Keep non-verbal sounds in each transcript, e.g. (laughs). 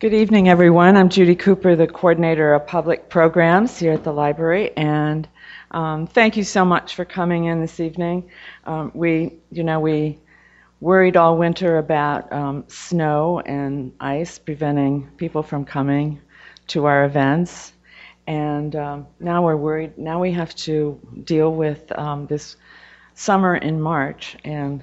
Good evening, everyone. I'm Judy Cooper, the coordinator of public programs here at the library, and um, thank you so much for coming in this evening. Um, we, you know, we worried all winter about um, snow and ice preventing people from coming to our events, and um, now we're worried. Now we have to deal with um, this summer in March, and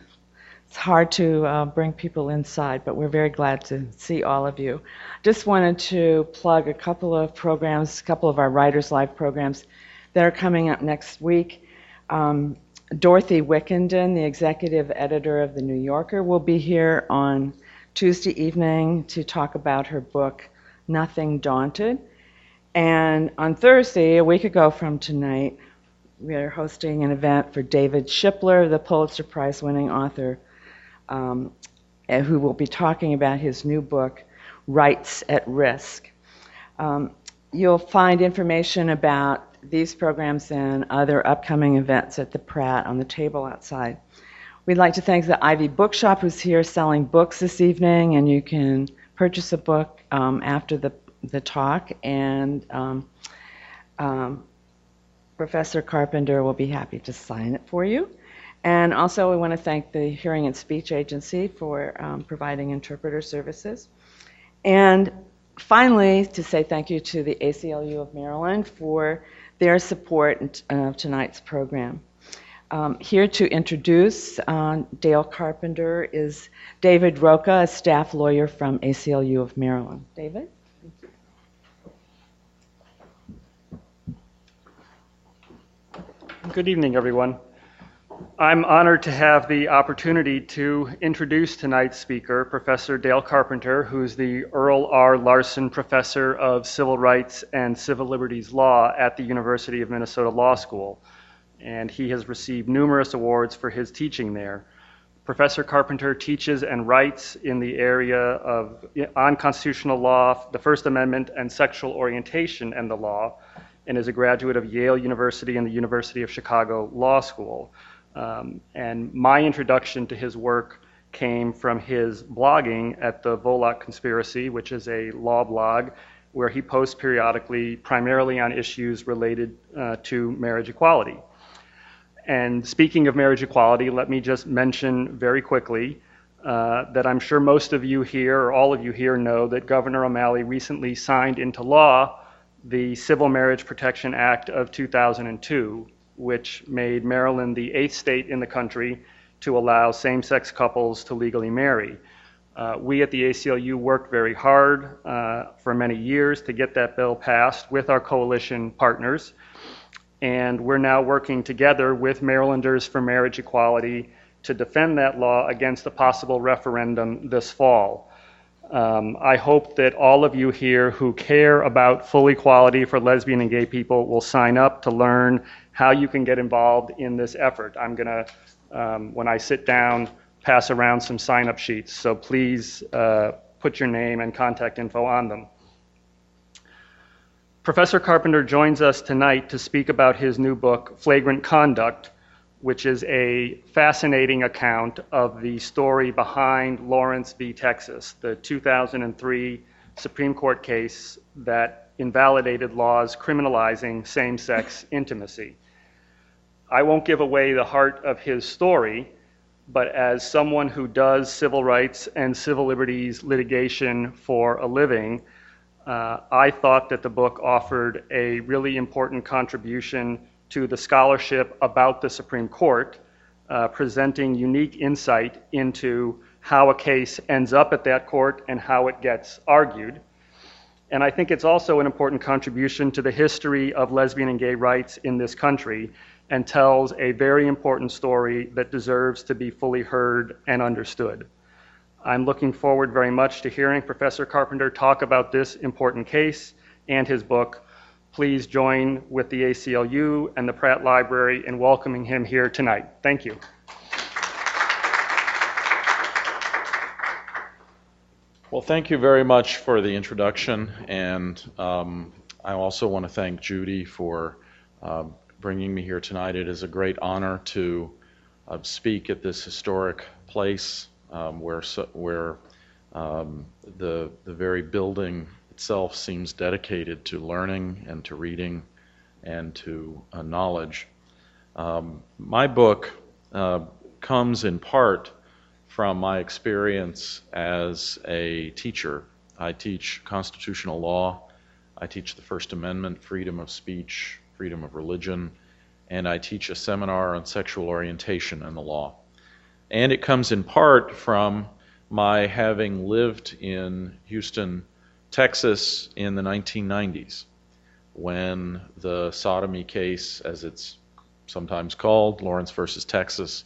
it's hard to uh, bring people inside, but we're very glad to see all of you. Just wanted to plug a couple of programs, a couple of our Writers Live programs that are coming up next week. Um, Dorothy Wickenden, the executive editor of The New Yorker, will be here on Tuesday evening to talk about her book, Nothing Daunted. And on Thursday, a week ago from tonight, we are hosting an event for David Shipler, the Pulitzer Prize winning author um, who will be talking about his new book, Rights at Risk. Um, you'll find information about these programs and other upcoming events at the Pratt on the table outside. We'd like to thank the Ivy Bookshop who's here selling books this evening, and you can purchase a book um, after the, the talk, and um, um, Professor Carpenter will be happy to sign it for you. And also, we want to thank the Hearing and Speech Agency for um, providing interpreter services. And finally, to say thank you to the ACLU of Maryland for their support of tonight's program. Um, here to introduce uh, Dale Carpenter is David Rocah, a staff lawyer from ACLU of Maryland. David? Good evening, everyone. I'm honored to have the opportunity to introduce tonight's speaker, Professor Dale Carpenter, who's the Earl R. Larson Professor of Civil Rights and Civil Liberties Law at the University of Minnesota Law School. And he has received numerous awards for his teaching there. Professor Carpenter teaches and writes in the area of on constitutional law, the First Amendment, and sexual orientation and the law, and is a graduate of Yale University and the University of Chicago Law School. Um, and my introduction to his work came from his blogging at the Volokh Conspiracy, which is a law blog where he posts periodically primarily on issues related uh, to marriage equality. And speaking of marriage equality, let me just mention very quickly uh, that I'm sure most of you here, or all of you here, know that Governor O'Malley recently signed into law the Civil Marriage Protection Act of 2002, which made Maryland the eighth state in the country to allow same sex couples to legally marry. Uh, we at the ACLU worked very hard uh, for many years to get that bill passed with our coalition partners, and we're now working together with Marylanders for Marriage Equality to defend that law against a possible referendum this fall. Um, I hope that all of you here who care about full equality for lesbian and gay people will sign up to learn how you can get involved in this effort. I'm going to, um, when I sit down, pass around some sign up sheets. So please uh, put your name and contact info on them. Professor Carpenter joins us tonight to speak about his new book, Flagrant Conduct, which is a fascinating account of the story behind Lawrence v. Texas, the 2003 Supreme Court case that invalidated laws criminalizing same sex intimacy. I won't give away the heart of his story, but as someone who does civil rights and civil liberties litigation for a living, uh, I thought that the book offered a really important contribution to the scholarship about the Supreme Court, uh, presenting unique insight into how a case ends up at that court and how it gets argued. And I think it's also an important contribution to the history of lesbian and gay rights in this country and tells a very important story that deserves to be fully heard and understood. I'm looking forward very much to hearing Professor Carpenter talk about this important case and his book. Please join with the ACLU and the Pratt Library in welcoming him here tonight. Thank you. Well, thank you very much for the introduction, and um, I also want to thank Judy for um, bringing me here tonight. It is a great honor to uh, speak at this historic place um, where, so, where Um, the, the very building itself seems dedicated to learning and to reading and to uh, knowledge. Um, my book uh, comes in part from my experience as a teacher. I teach constitutional law, I teach the First Amendment, freedom of speech, freedom of religion, and I teach a seminar on sexual orientation and the law. And it comes in part from my having lived in Houston, Texas in the 1990s when the sodomy case, as it's sometimes called, Lawrence versus Texas,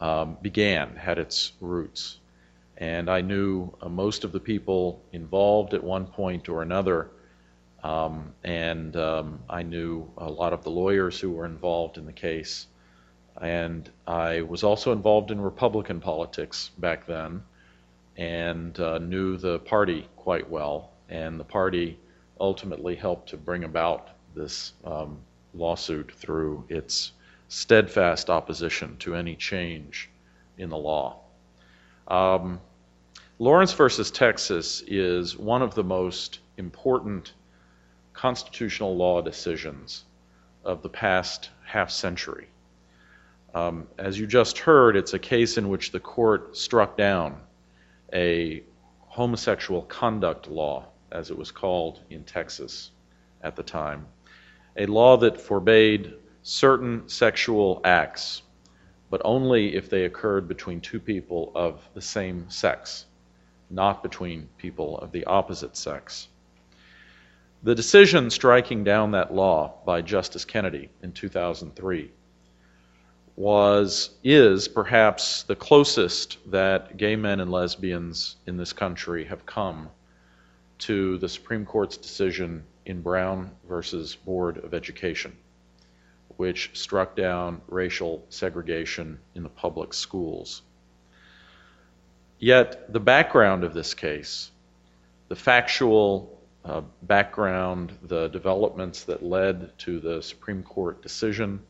um, began, had its roots. And I knew uh, most of the people involved at one point or another, um, and um, I knew a lot of the lawyers who were involved in the case. And I was also involved in Republican politics back then and uh, knew the party quite well. And the party ultimately helped to bring about this um, lawsuit through its steadfast opposition to any change in the law. Um, Lawrence versus Texas is one of the most important constitutional law decisions of the past half century. Um, as you just heard, it's a case in which the court struck down a homosexual conduct law, as it was called in Texas at the time, a law that forbade certain sexual acts, but only if they occurred between two people of the same sex, not between people of the opposite sex. The decision striking down that law by Justice Kennedy in 2003 was is perhaps the closest that gay men and lesbians in this country have come to the Supreme Court's decision in Brown versus Board of Education, which struck down racial segregation in the public schools. Yet the background of this case, the factual uh, background, the developments that led to the Supreme Court decision,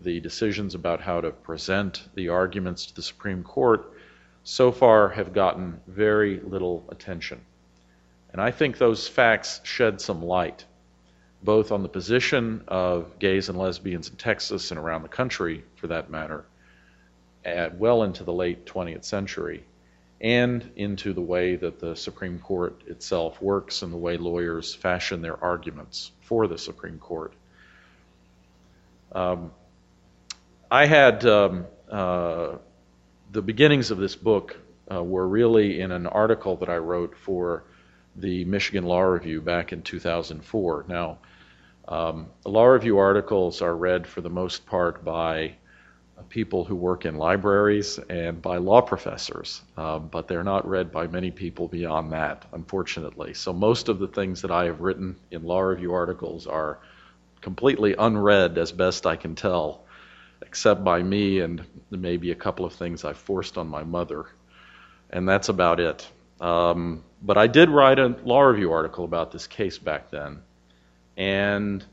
the decisions about how to present the arguments to the Supreme Court so far have gotten very little attention. And I think those facts shed some light, both on the position of gays and lesbians in Texas and around the country, for that matter, at well into the late 20th century, and into the way that the Supreme Court itself works and the way lawyers fashion their arguments for the Supreme Court. Um, I had um, uh, the beginnings of this book uh, were really in an article that I wrote for the Michigan Law Review back in 2004. Now, um, law review articles are read for the most part by uh, people who work in libraries and by law professors, um, but they're not read by many people beyond that, unfortunately. So most of the things that I have written in law review articles are completely unread as best I can tell except by me and maybe a couple of things I forced on my mother. And that's about it. Um, but I did write a law review article about this case back then. And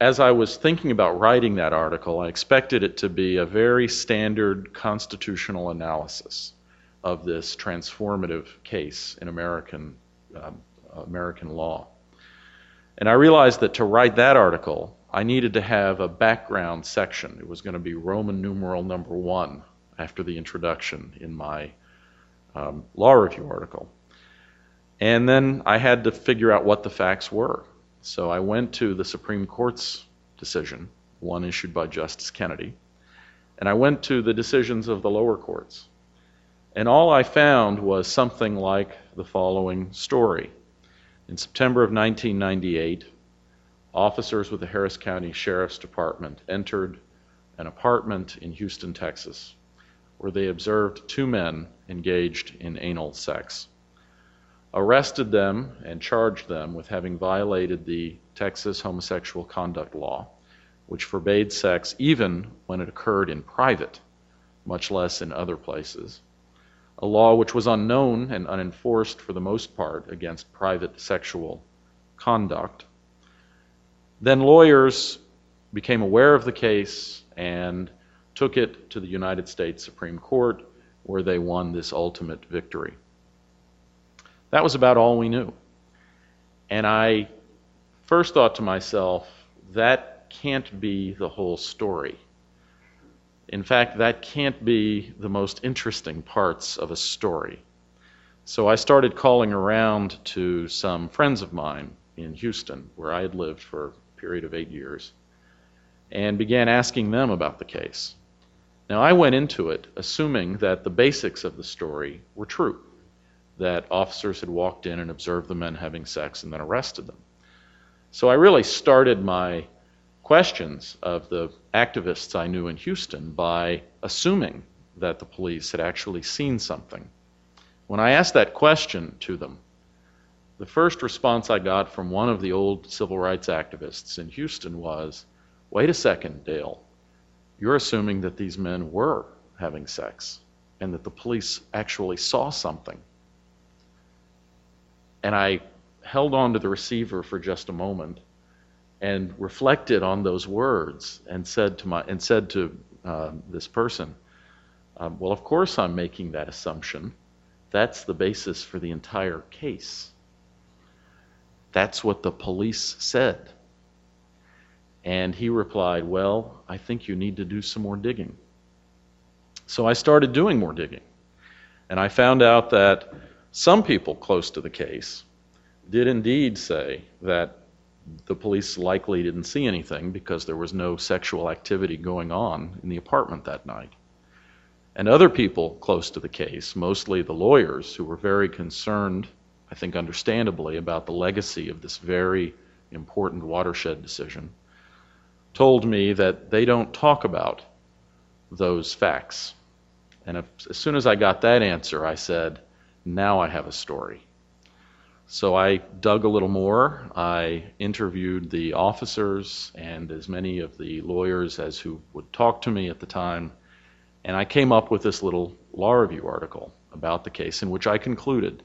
as I was thinking about writing that article, I expected it to be a very standard constitutional analysis of this transformative case in American, um, American law. And I realized that to write that article, I needed to have a background section. It was going to be Roman numeral number one after the introduction in my um, law review article. And then I had to figure out what the facts were. So I went to the Supreme Court's decision, one issued by Justice Kennedy, and I went to the decisions of the lower courts. And all I found was something like the following story. In September of 1998, officers with the Harris County Sheriff's Department entered an apartment in Houston, Texas, where they observed two men engaged in anal sex, arrested them, and charged them with having violated the Texas homosexual conduct law, which forbade sex even when it occurred in private, much less in other places. A law which was unknown and unenforced for the most part against private sexual conduct then lawyers became aware of the case and took it to the United States Supreme Court, where they won this ultimate victory. That was about all we knew. And I first thought to myself, that can't be the whole story. In fact, that can't be the most interesting parts of a story. So I started calling around to some friends of mine in Houston, where I had lived for a period of eight years, and began asking them about the case. Now, I went into it assuming that the basics of the story were true, that officers had walked in and observed the men having sex and then arrested them. So I really started my questions of the activists I knew in Houston by assuming that the police had actually seen something. When I asked that question to them, the first response I got from one of the old civil rights activists in Houston was, Wait a second, Dale. You're assuming that these men were having sex and that the police actually saw something. And I held on to the receiver for just a moment and reflected on those words and said to my and said to uh, this person, um, "Well, of course I'm making that assumption. That's the basis for the entire case. That's what the police said." And he replied, "Well, I think you need to do some more digging." So I started doing more digging, and I found out that some people close to the case did indeed say that the police likely didn't see anything because there was no sexual activity going on in the apartment that night. And other people close to the case, mostly the lawyers who were very concerned, I think understandably, about the legacy of this very important watershed decision, told me that they don't talk about those facts. And as soon as I got that answer, I said, now I have a story. So I dug a little more. I interviewed the officers and as many of the lawyers as who would talk to me at the time, and I came up with this little law review article about the case in which I concluded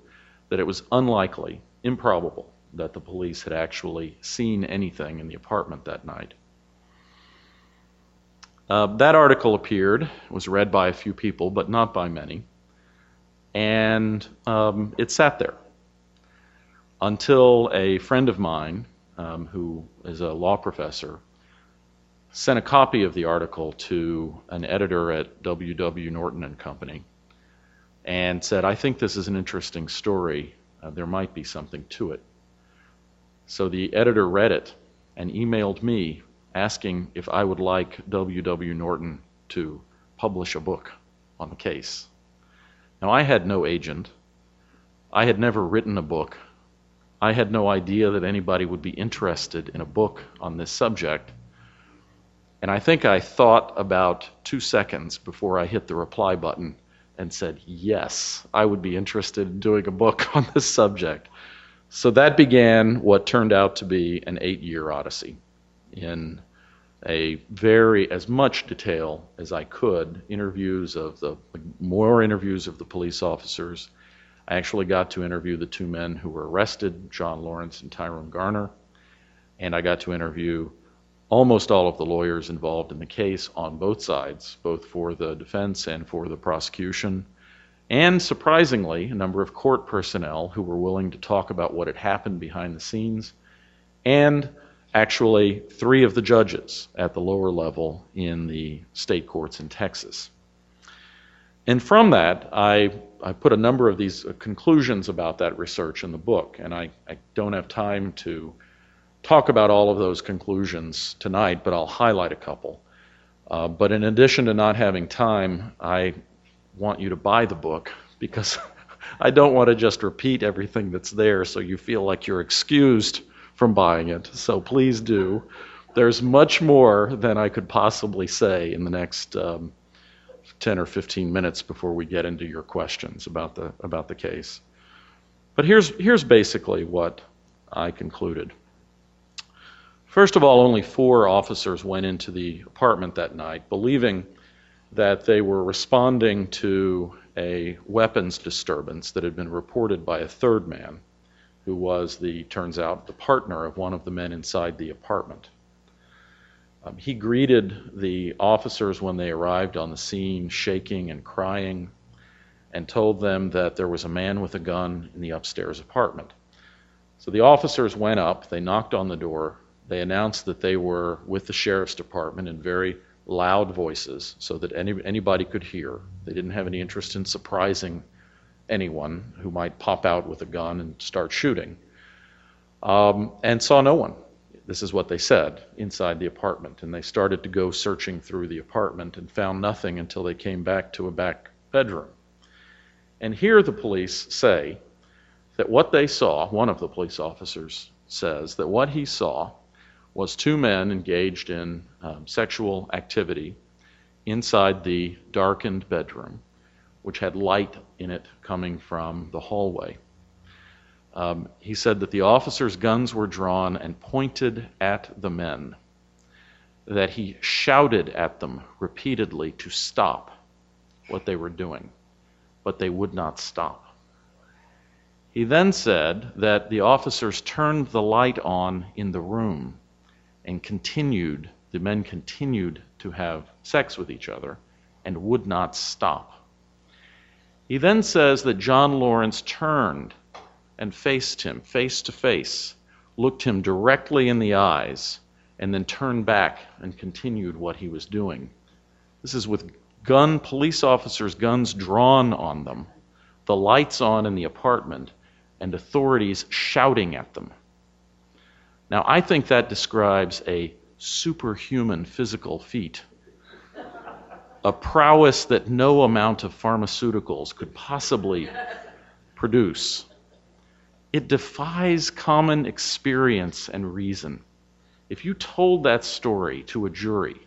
that it was unlikely, improbable, that the police had actually seen anything in the apartment that night. Uh, that article appeared, was read by a few people, but not by many, and um, it sat there until a friend of mine, um, who is a law professor, sent a copy of the article to an editor at W.W. Norton and Company and said, I think this is an interesting story. Uh, there might be something to it. So the editor read it and emailed me asking if I would like W.W. Norton to publish a book on the case. Now, I had no agent. I had never written a book I had no idea that anybody would be interested in a book on this subject. And I think I thought about two seconds before I hit the reply button and said, Yes, I would be interested in doing a book (laughs) on this subject. So that began what turned out to be an eight year odyssey in a very, as much detail as I could, interviews of the, more interviews of the police officers I actually got to interview the two men who were arrested, John Lawrence and Tyrone Garner, and I got to interview almost all of the lawyers involved in the case on both sides, both for the defense and for the prosecution. And surprisingly, a number of court personnel who were willing to talk about what had happened behind the scenes, and actually three of the judges at the lower level in the state courts in Texas. And from that, I I put a number of these uh, conclusions about that research in the book, and I, I don't have time to talk about all of those conclusions tonight, but I'll highlight a couple. Uh, but in addition to not having time, I want you to buy the book because (laughs) I don't want to just repeat everything that's there so you feel like you're excused from buying it. So please do. There's much more than I could possibly say in the next um, 10 or 15 minutes before we get into your questions about the, about the case. But here's, here's basically what I concluded. First of all, only four officers went into the apartment that night, believing that they were responding to a weapons disturbance that had been reported by a third man, who was the turns out the partner of one of the men inside the apartment. Um, he greeted the officers when they arrived on the scene, shaking and crying. and told them that there was a man with a gun in the upstairs apartment. So the officers went up, they knocked on the door, they announced that they were with the sheriff's department in very loud voices so that any, anybody could hear. They didn't have any interest in surprising anyone who might pop out with a gun and start shooting, um, and saw no one. This is what they said inside the apartment. And they started to go searching through the apartment and found nothing until they came back to a back bedroom. And here the police say that what they saw, one of the police officers says that what he saw was two men engaged in um, sexual activity inside the darkened bedroom, which had light in it coming from the hallway. Um, he said that the officers' guns were drawn and pointed at the men, that he shouted at them repeatedly to stop what they were doing, but they would not stop. He then said that the officers turned the light on in the room and continued, the men continued to have sex with each other and would not stop. He then says that John Lawrence turned and faced him face to face, looked him directly in the eyes, and then turned back and continued what he was doing. This is with gun police officers' guns drawn on them, the lights on in the apartment, and authorities shouting at them. Now, I think that describes a superhuman physical feat, a prowess that no amount of pharmaceuticals could possibly produce. It defies common experience and reason. If you told that story to a jury,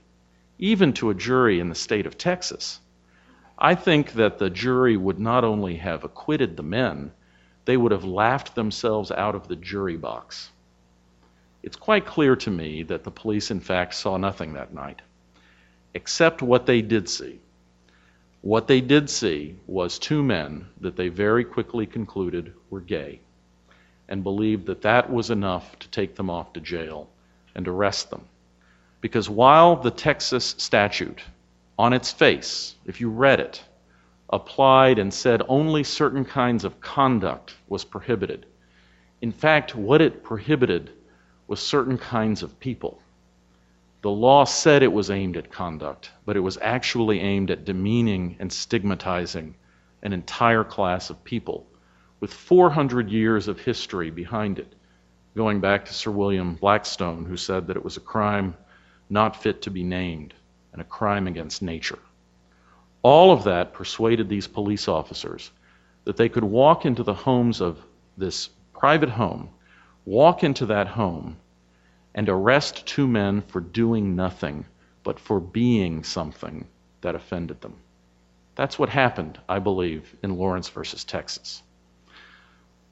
even to a jury in the state of Texas, I think that the jury would not only have acquitted the men, they would have laughed themselves out of the jury box. It's quite clear to me that the police, in fact, saw nothing that night, except what they did see. What they did see was two men that they very quickly concluded were gay and believed that that was enough to take them off to jail and arrest them. Because while the Texas statute, on its face, if you read it, applied and said only certain kinds of conduct was prohibited, in fact, what it prohibited was certain kinds of people. The law said it was aimed at conduct, but it was actually aimed at demeaning and stigmatizing an entire class of people with 400 years of history behind it, going back to Sir William Blackstone, who said that it was a crime not fit to be named and a crime against nature. All of that persuaded these police officers that they could walk into the homes of this private home walk into that home and arrest two men for doing nothing, but for being something that offended them. That's what happened, I believe, in Lawrence versus Texas.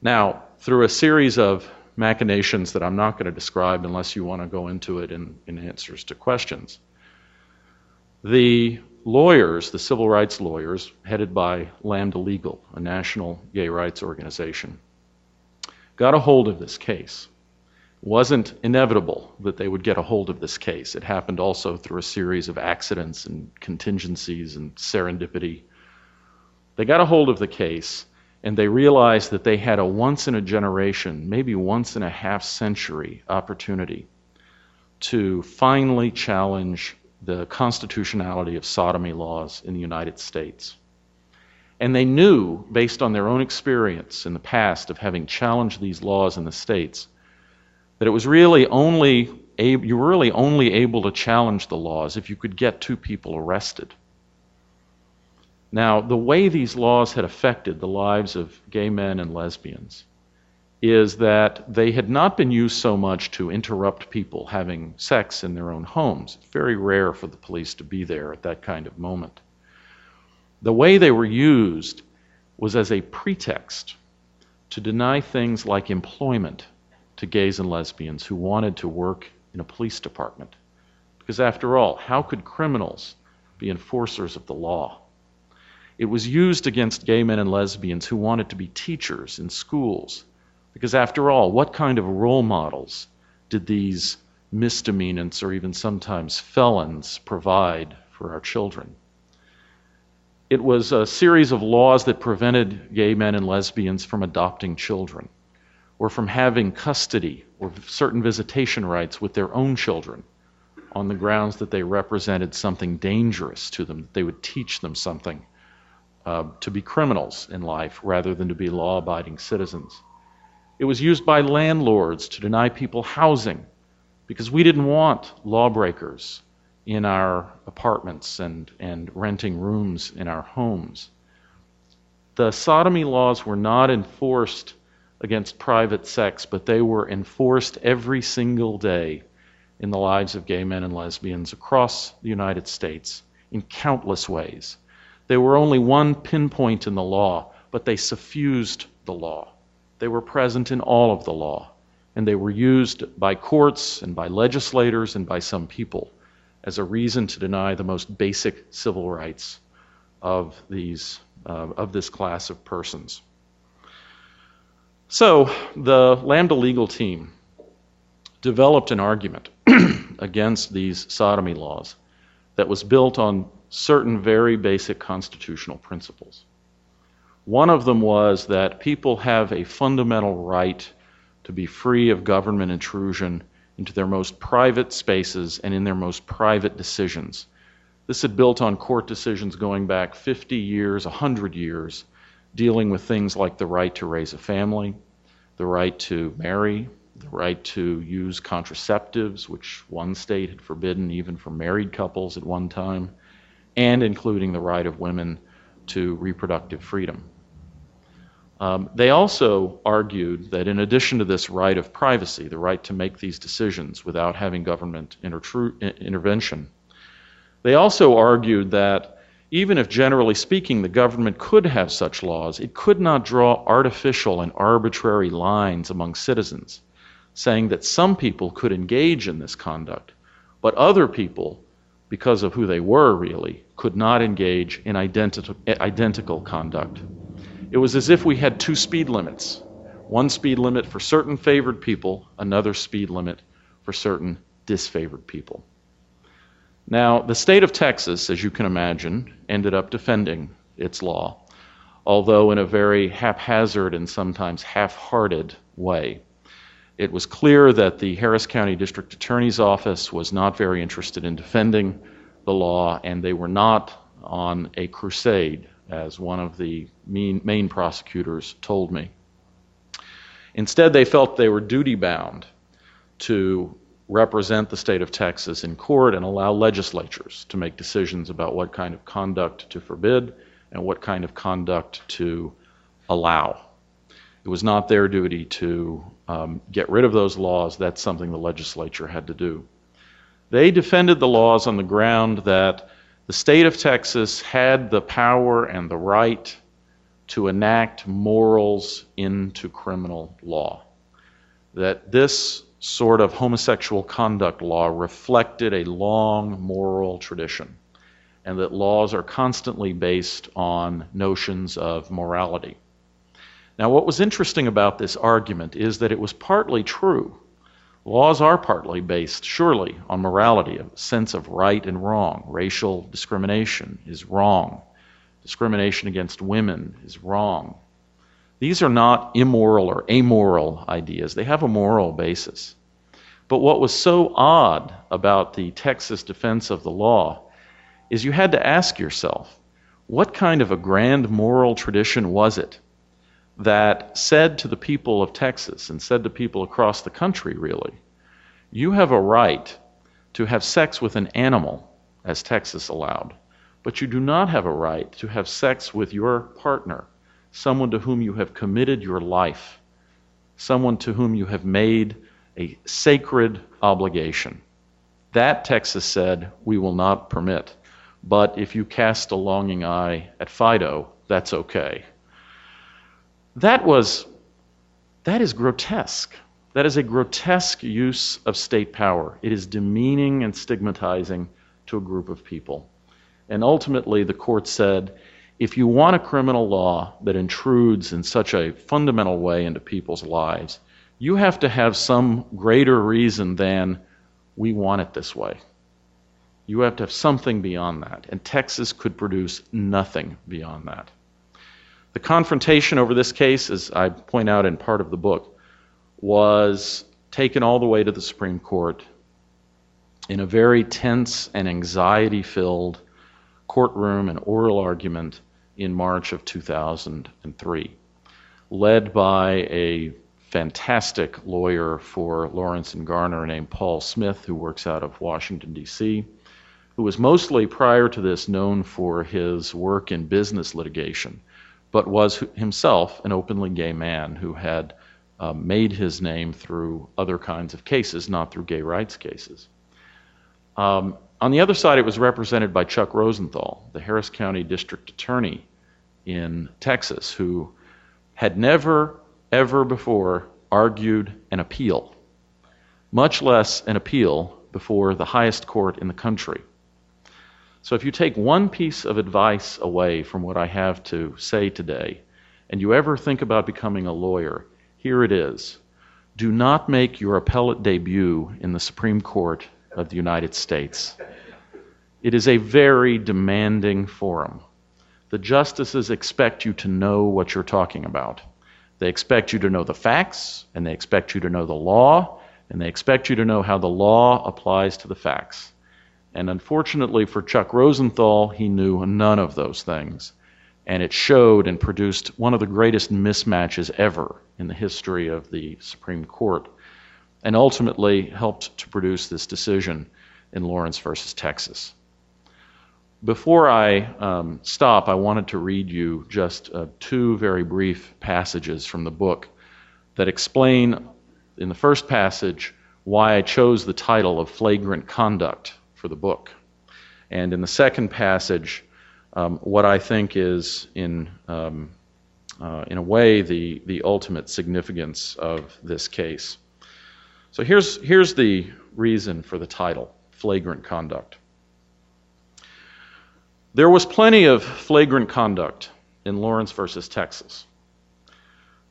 Now, through a series of machinations that I'm not going to describe unless you want to go into it in, in answers to questions, the lawyers, the civil rights lawyers, headed by Lambda Legal, a national gay rights organization, got a hold of this case. Wasn't inevitable that they would get a hold of this case. It happened also through a series of accidents and contingencies and serendipity. They got a hold of the case and they realized that they had a once in a generation, maybe once in a half century opportunity to finally challenge the constitutionality of sodomy laws in the United States. And they knew, based on their own experience in the past of having challenged these laws in the states, that it was really only you were really only able to challenge the laws if you could get two people arrested. Now, the way these laws had affected the lives of gay men and lesbians is that they had not been used so much to interrupt people having sex in their own homes. It's very rare for the police to be there at that kind of moment. The way they were used was as a pretext to deny things like employment to gays and lesbians who wanted to work in a police department. Because after all, how could criminals be enforcers of the law? It was used against gay men and lesbians who wanted to be teachers in schools. Because after all, what kind of role models did these misdemeanants or even sometimes felons provide for our children? it was a series of laws that prevented gay men and lesbians from adopting children or from having custody or certain visitation rights with their own children on the grounds that they represented something dangerous to them. That they would teach them something uh, to be criminals in life rather than to be law abiding citizens. It was used by landlords to deny people housing because we didn't want lawbreakers in our apartments and, and renting rooms in our homes. The sodomy laws were not enforced against private sex, but they were enforced every single day in the lives of gay men and lesbians across the United States in countless ways. They were only one pinpoint in the law, but they suffused the law. They were present in all of the law, and they were used by courts and by legislators and by some people as a reason to deny the most basic civil rights of these uh, of this class of persons. So the Lambda legal team developed an argument (clears throat) against these sodomy laws that was built on certain very basic constitutional principles. One of them was that people have a fundamental right to be free of government intrusion into their most private spaces and in their most private decisions. This had built on court decisions going back 50 years, 100 years, dealing with things like the right to raise a family, the right to marry, the right to use contraceptives, which one state had forbidden even for married couples at one time, and including the right of women to reproductive freedom. Um, they also argued that in addition to this right of privacy, the right to make these decisions without having government inter- intervention, they also argued that even if generally speaking the government could have such laws, it could not draw artificial and arbitrary lines among citizens, saying that some people could engage in this conduct, but other people, because of who they were really, could not engage in identi- identical conduct. It was as if we had two speed limits one speed limit for certain favored people, another speed limit for certain disfavored people. Now, the state of Texas, as you can imagine, ended up defending its law, although in a very haphazard and sometimes half hearted way. It was clear that the Harris County District Attorney's Office was not very interested in defending the law, and they were not on a crusade as one of the main, main prosecutors told me. Instead, they felt they were duty bound to represent the state of Texas in court and allow legislatures to make decisions about what kind of conduct to forbid and what kind of conduct to allow. It was not their duty to um, get rid of those laws. That's something the legislature had to do. They defended the laws on the ground that the state of Texas had the power and the right to enact morals into criminal law. That this sort of homosexual conduct law reflected a long moral tradition, and that laws are constantly based on notions of morality. Now, what was interesting about this argument is that it was partly true. Laws are partly based, surely, on morality, a sense of right and wrong. Racial discrimination is wrong. Discrimination against women is wrong. These are not immoral or amoral ideas, they have a moral basis. But what was so odd about the Texas defense of the law is you had to ask yourself what kind of a grand moral tradition was it that said to the people of Texas and said to people across the country, really, you have a right to have sex with an animal, as Texas allowed, but you do not have a right to have sex with your partner, someone to whom you have committed your life, someone to whom you have made a sacred obligation. That, Texas said, we will not permit. But if you cast a longing eye at Fido, that's okay. That was, that is grotesque. That is a grotesque use of state power. It is demeaning and stigmatizing to a group of people. And ultimately, the court said if you want a criminal law that intrudes in such a fundamental way into people's lives, you have to have some greater reason than we want it this way. You have to have something beyond that, and Texas could produce nothing beyond that. The confrontation over this case, as I point out in part of the book, was taken all the way to the Supreme Court in a very tense and anxiety filled courtroom and oral argument in March of 2003, led by a fantastic lawyer for Lawrence and Garner named Paul Smith, who works out of Washington, D.C., who was mostly prior to this known for his work in business litigation, but was himself an openly gay man who had uh, made his name through other kinds of cases, not through gay rights cases. Um, on the other side, it was represented by Chuck Rosenthal, the Harris County District Attorney in Texas, who had never, ever before argued an appeal, much less an appeal before the highest court in the country. So if you take one piece of advice away from what I have to say today, and you ever think about becoming a lawyer, here it is. Do not make your appellate debut in the Supreme Court of the United States. It is a very demanding forum. The justices expect you to know what you're talking about. They expect you to know the facts, and they expect you to know the law, and they expect you to know how the law applies to the facts. And unfortunately for Chuck Rosenthal, he knew none of those things. And it showed and produced one of the greatest mismatches ever in the history of the Supreme Court, and ultimately helped to produce this decision in Lawrence versus Texas. Before I um, stop, I wanted to read you just uh, two very brief passages from the book that explain, in the first passage, why I chose the title of Flagrant Conduct for the book. And in the second passage, um, what I think is, in, um, uh, in a way, the, the ultimate significance of this case. So here's, here's the reason for the title Flagrant Conduct. There was plenty of flagrant conduct in Lawrence versus Texas.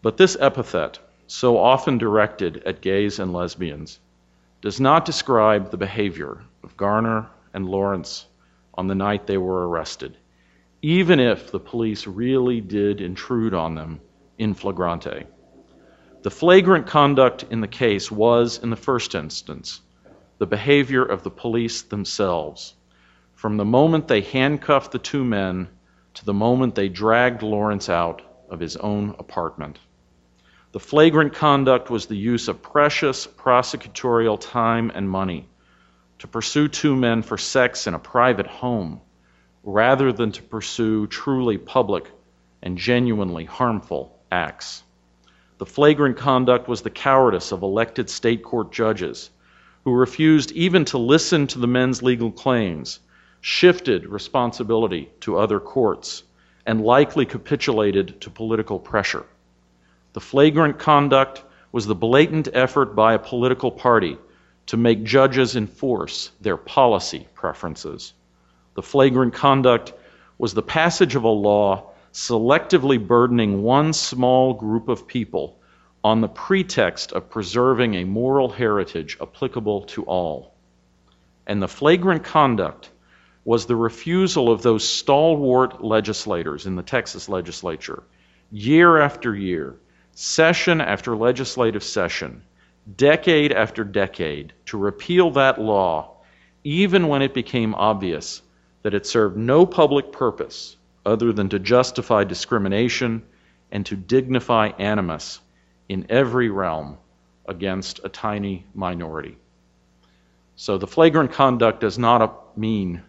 But this epithet, so often directed at gays and lesbians, does not describe the behavior of Garner and Lawrence on the night they were arrested, even if the police really did intrude on them in flagrante. The flagrant conduct in the case was, in the first instance, the behavior of the police themselves from the moment they handcuffed the two men to the moment they dragged Lawrence out of his own apartment. The flagrant conduct was the use of precious prosecutorial time and money to pursue two men for sex in a private home rather than to pursue truly public and genuinely harmful acts. The flagrant conduct was the cowardice of elected state court judges who refused even to listen to the men's legal claims shifted responsibility to other courts, and likely capitulated to political pressure. The flagrant conduct was the blatant effort by a political party to make judges enforce their policy preferences. The flagrant conduct was the passage of a law selectively burdening one small group of people on the pretext of preserving a moral heritage applicable to all. And the flagrant conduct was the refusal of those stalwart legislators in the Texas legislature, year after year, session after legislative session, decade after decade, to repeal that law, even when it became obvious that it served no public purpose other than to justify discrimination and to dignify animus in every realm against a tiny minority. So the flagrant conduct does not mean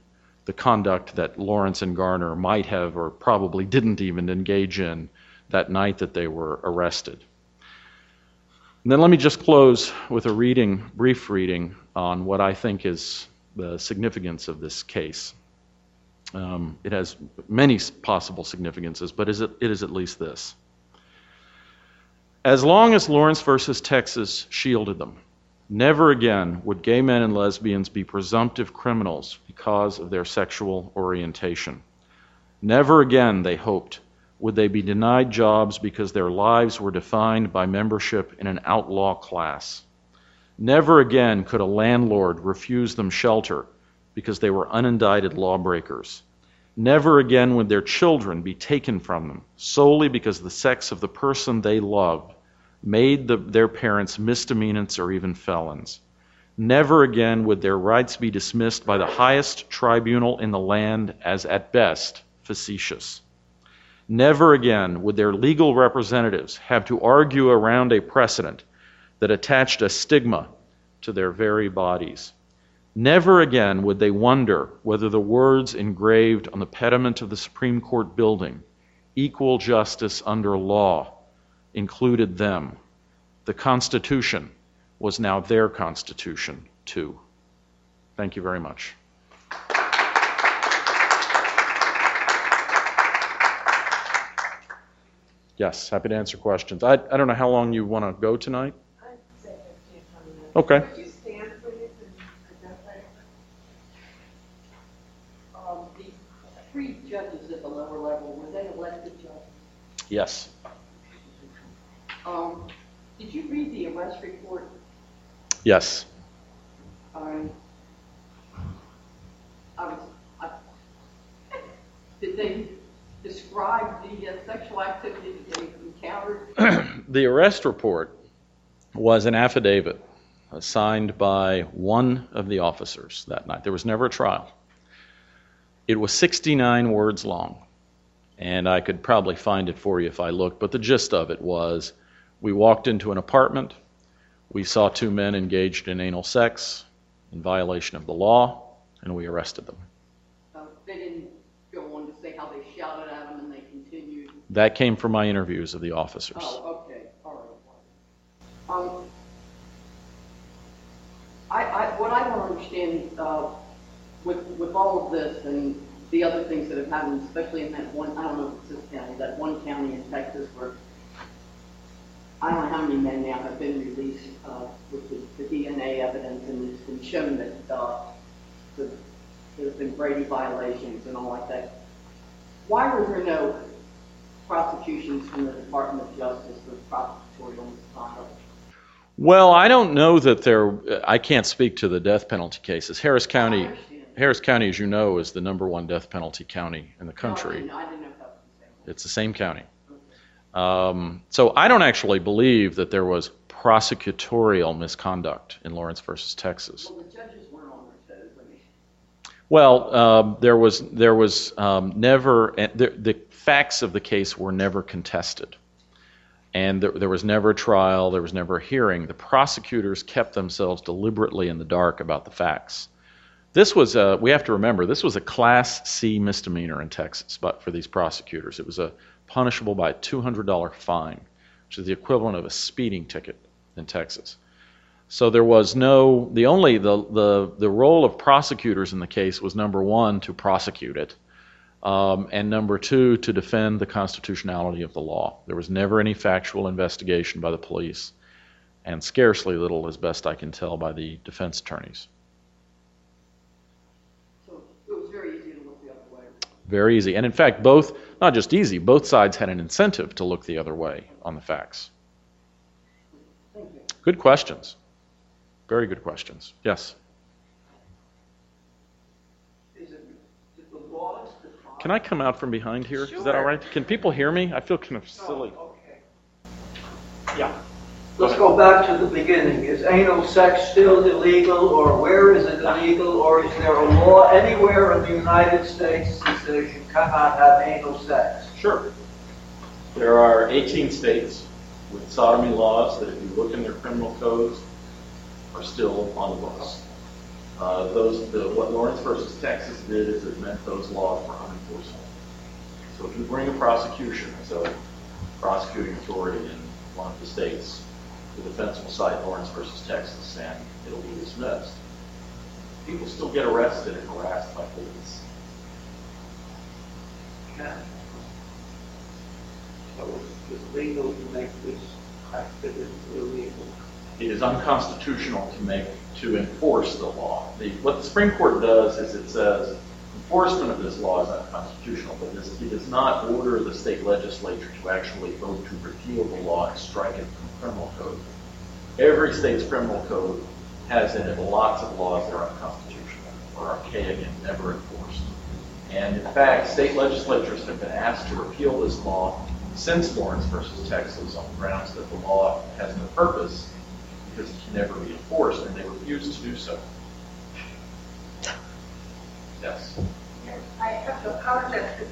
the conduct that Lawrence and Garner might have or probably didn't even engage in that night that they were arrested. And then let me just close with a reading, brief reading, on what I think is the significance of this case. Um, it has many possible significances, but it is at least this. As long as Lawrence versus Texas shielded them, Never again would gay men and lesbians be presumptive criminals because of their sexual orientation. Never again, they hoped, would they be denied jobs because their lives were defined by membership in an outlaw class. Never again could a landlord refuse them shelter because they were unindicted lawbreakers. Never again would their children be taken from them solely because the sex of the person they loved made the, their parents misdemeanants or even felons. Never again would their rights be dismissed by the highest tribunal in the land as at best facetious. Never again would their legal representatives have to argue around a precedent that attached a stigma to their very bodies. Never again would they wonder whether the words engraved on the pediment of the Supreme Court building, equal justice under law, included them. The Constitution was now their Constitution, too. Thank you very much. Yes, happy to answer questions. I, I don't know how long you want to go tonight. Okay. Would you stand, please, and identify yourself? Um, the three judges at the lower level, were they elected judges? Yes. Um, did you read the arrest report? Yes. Um, I was, I, did they describe the uh, sexual activity that they encountered? (clears throat) The arrest report was an affidavit uh, signed by one of the officers that night. There was never a trial. It was 69 words long, and I could probably find it for you if I looked, but the gist of it was we walked into an apartment, we saw two men engaged in anal sex in violation of the law, and we arrested them. Uh, they didn't go on to say how they shouted at them and they continued. That came from my interviews of the officers. Oh, okay, all right. Um, I, I, what I want to understand, uh, with, with all of this and the other things that have happened, especially in that one, I don't know if it's this county, that one county in Texas where I don't know how many men now have been released, uh, with the, the DNA evidence and it's been shown that, uh, the, there's been Brady violations and all like that. Why were there no prosecutions from the Department of Justice for prosecutorial misconduct? Well, I don't know that there. I can't speak to the death penalty cases. Harris County. Harris County, as you know, is the number one death penalty county in the No, I country. didn't, I didn't know that was the same. It's the same county. Um, so I don't actually believe that there was prosecutorial misconduct in Lawrence versus Texas. Well, the judges weren't on their toes, I mean, Well, um, there was there was um, never eh, the, the facts of the case were never contested, and there, there was never a trial. There was never a hearing. The prosecutors kept themselves deliberately in the dark about the facts. This was a, we have to remember this was a Class C misdemeanor in Texas, but for these prosecutors, it was a punishable by a $200 fine, which is the equivalent of a speeding ticket in Texas. So there was no the only the the the role of prosecutors in the case was number one to prosecute it, um, and number two to defend the constitutionality of the law. There was never any factual investigation by the police, and scarcely little, as best I can tell, by the defense attorneys. so it was very easy to look the other way. Very easy, and in fact, both not just easy, both sides had an incentive to look the other way on the facts. Good questions. Very good questions. Yes. Is it, is the laws define? Can I come out from behind here? Is that all right? Can people hear me? I feel kind of silly. Oh, okay. Yeah. Let's go back to the beginning. Is anal sex still illegal, or where is it illegal, or is there a law anywhere in the United States that says you cannot have anal sex? Sure. There are 18 states with sodomy laws that, if you look in their criminal codes, are still on the books. Uh, those, the, what Lawrence versus Texas did is it meant those laws were unenforceable. So if you bring a prosecution a prosecuting authority in one of the states, the defense will cite Lawrence versus Texas and it'll be dismissed. People still get arrested and harassed by police. Can. So it's legal to make this activity illegal. it is unconstitutional to make, to enforce the law. The, what the Supreme Court does is it says enforcement of this law is unconstitutional, but this, it does not order the state legislature to actually vote to repeal the law and strike it from criminal code. Every state's criminal code has in it lots of laws that are unconstitutional. were archaic and never enforced. And in fact, state legislatures have been asked to repeal this law since Lawrence versus Texas on grounds that the law has no purpose because it can never be enforced, and they refuse to do so. Yes. I have to apologize for the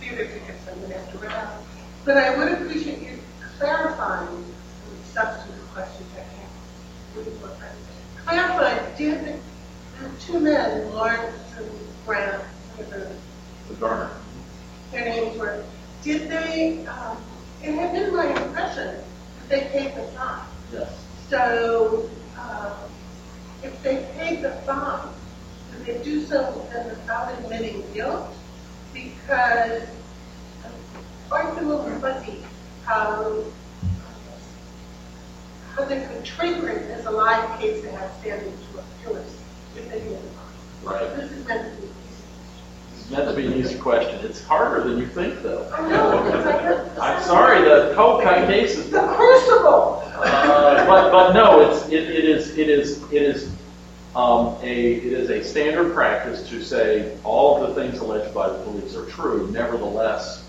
theater tickets I'm going to have to run out. But I would appreciate you clarifying the substantive questions I have. Clarify, did the the two men, Lawrence and Grant, whatever The Garner. their names were, did they, um, it had been my impression that they paid the fine. Yes. So, um, if they paid the fine, did they do so without admitting guilt? Because quite a little fuzzy how, how they could trigger it as a live case to have standing to appeal it if they did. Right. This is meant to be. It's meant to be an easy question. It's harder than you think, though. I know, because I. I'm sorry, the Colcott case is The crucible! Uh, but, but no, it's, it, it is, it is, it is, it is a standard practice to say all of the things alleged by the police are true. Nevertheless,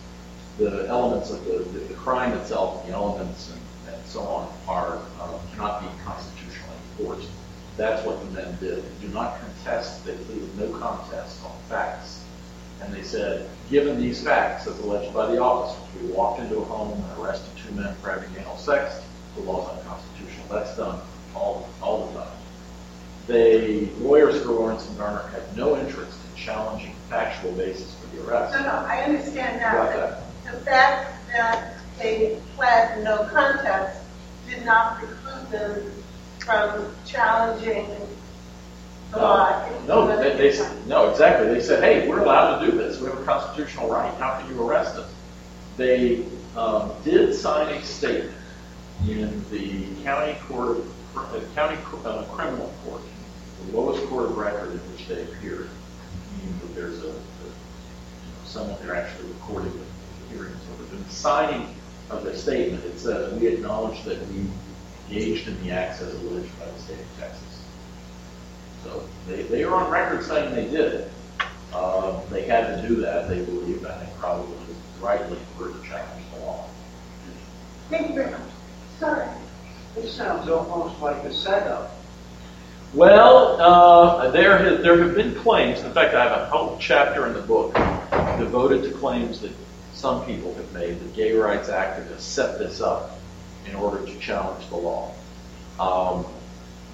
the elements of the, crime itself, the elements and, so on are, uh, cannot be constitutionally enforced. That's what the men did. They do not contest, they pleaded no contest on facts. And they said, given these facts as alleged by the officers, we walked into a home and arrested two men for having anal sex, the law's unconstitutional. That's done all, all the time. They, lawyers for Lawrence and Garner had no interest in challenging the factual basis for the arrest. No, no, I understand that. The fact that they pled no contest did not preclude them from challenging the law. No, they, they, said- no, exactly. They said, hey, we're allowed to do this. We have a constitutional right. How can you arrest us? They um, did sign a statement in the county uh, county uh, criminal court, the lowest court of record in which they appeared. Meaning that there's a, a you know, someone there actually recording the hearings. So within the signing of the statement, it says, we acknowledge that we engaged in the acts as alleged by the state of Texas. So they, they are on record saying they did it. Um, they had to do that, they believe, and they probably rightly were to challenge the law. Thank you very much. Sorry. This sounds almost like a setup. Well, uh, there have, there have been claims, in fact, I have a whole chapter in the book devoted to claims that some people have made that gay rights activists set this up in order to challenge the law. Um,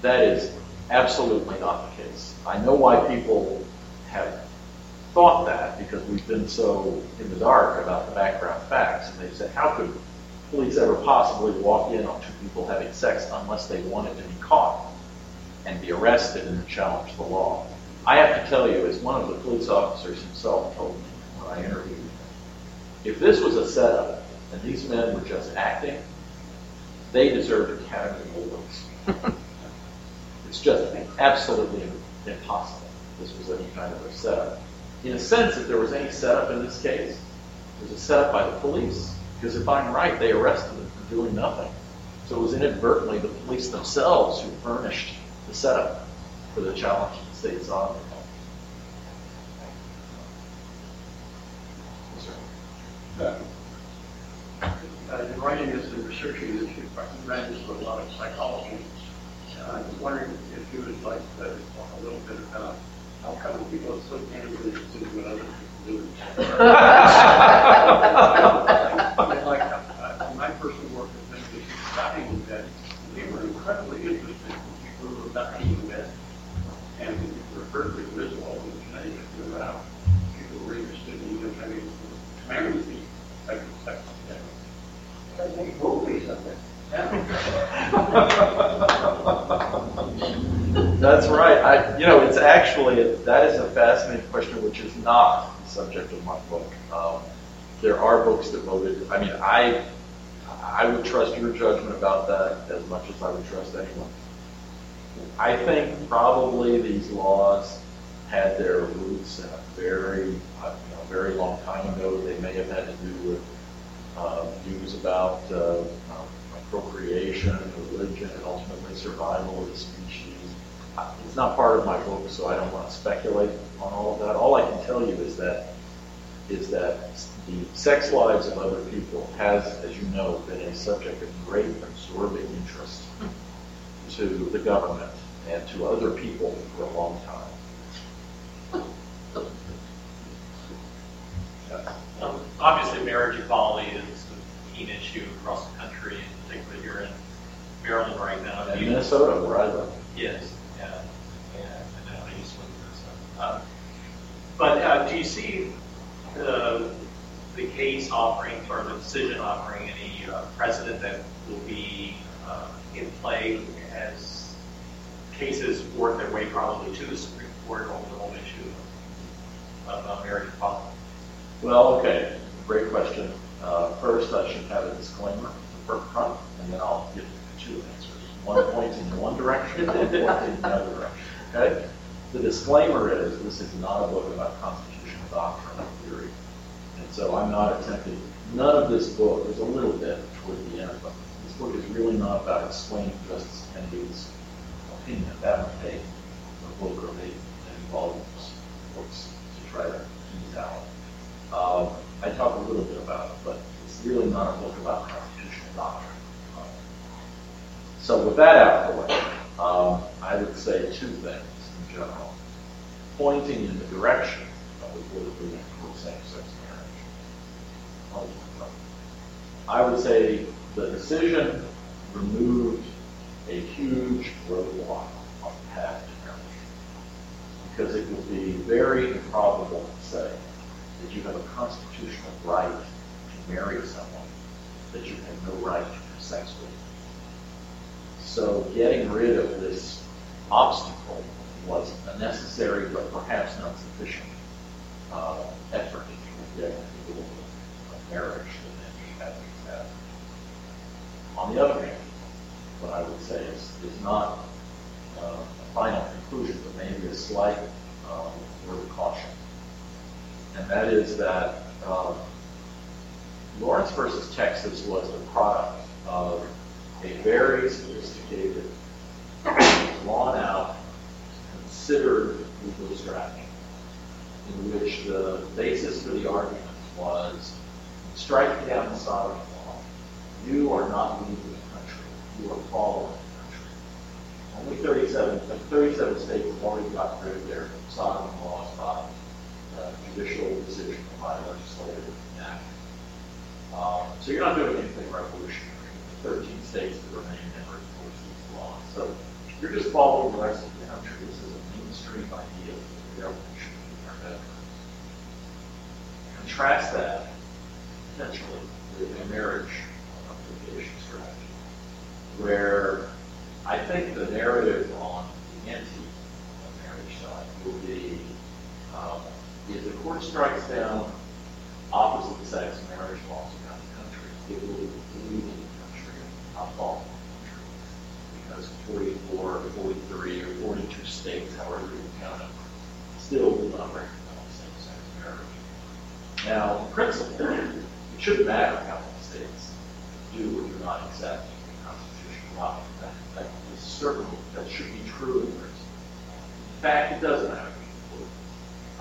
that is absolutely not the case. I know why people have thought that because we've been so in the dark about the background facts. And they've said, how could police ever possibly walk in on two people having sex unless they wanted to be caught and be arrested and challenge the law? I have to tell you, as one of the police officers himself told me when I interviewed him, if this was a setup and these men were just acting, they deserved Academy Awards. (laughs) It's just absolutely impossible. This was any kind of a setup. In a sense, if there was any setup in this case, it was a setup by the police. Because if I'm right, they arrested them for doing nothing. So it was inadvertently the police themselves who furnished setup for the challenge the state's on. Yes. Uh, in writing this and researching this, you ran into a lot of psychology. Uh, I was wondering if you would like to talk a little bit about how come people are so damn interested in what other people do. (laughs) (laughs) I like, uh, my personal work has been with dying in bed. They were incredibly interested in people who were dying in bed. And referred to as well in genetic throughout. People were interested in even having marriage, type of sex. They make movies of it. That's right. I, you know, it's actually that is a fascinating question, which is not the subject of my book. Um, there are books that devoted. I mean, I I would trust your judgment about that as much as I would trust anyone. I think probably these laws had their roots in a very, uh, you know, very long time ago. They may have had to do with uh, views about uh, um, procreation, religion, and ultimately survival of the species. It's not part of my book, so I don't want to speculate on all of that. All I can tell you is that is that the sex lives of other people has, as you know, been a subject of great absorbing interest to the government and to other people for a long time. Um, Obviously, marriage equality is a keen issue across the country, and particularly here in Maryland right now. And Minnesota, where I live. Yes, yeah, yeah, I know, I used to live there, so. um, But uh, do you see the, the case offering, or the decision offering any uh, precedent that will be uh, in play as cases work their way probably to the Supreme Court over the whole issue of uh, marriage equality? Well, okay, great question. Uh, First, I should have a disclaimer for front, and then I'll give two answers. One pointing in one direction, one pointing in the other direction, okay? The disclaimer is, this is not a book about constitutional doctrine or theory. And so I'm not attempting, none of this book, there's a little bit toward the end, but this book is really not about explaining Justice Kennedy's opinion. That would take a book or maybe volumes books to try to tease out. Um, I talk a little bit about it, but it's really not a book about constitutional doctrine. Um, So with that out of the way, um, I would say two things in general. Pointing in the direction toward same-sex marriage. Oh, I would say the decision removed a huge roadblock on the path to marriage. Because it would be very improbable to say that you have a constitutional right to marry someone that you have no right to have sex with. So getting rid of this obstacle was a necessary but perhaps not sufficient uh, effort to get people of marriage that then you have. On the other hand, what I would say is, is not uh, a final conclusion, but maybe a slight uh, word of caution. And that is that um, Lawrence versus Texas was the product of a very sophisticated, drawn out, considered legal strategy, in which the basis for the argument was striking down the sodomy law. You are not leaving the country. You are following the country. Only 37, 37 states have already got rid of their sodomy laws by uh, judicial decision by legislative act. Um, so you're not doing anything revolutionary. The 13 states that remain never enforce these laws. So you're just following the rest of the country. This is a mainstream idea that the government should be our veterans. Contrast that potentially with a marriage application strategy, where I think the narrative on the anti-marriage side will be um, if the court strikes down opposite sex marriage laws around the country, it will leave the country, not fall the country. Because 44, 43, or 42 states, however you count them, still will not recognize. Now, in principle, it shouldn't matter how many states do or do not accept the constitutional law. That, that is certainly, that should be true in principle. In fact, it doesn't matter.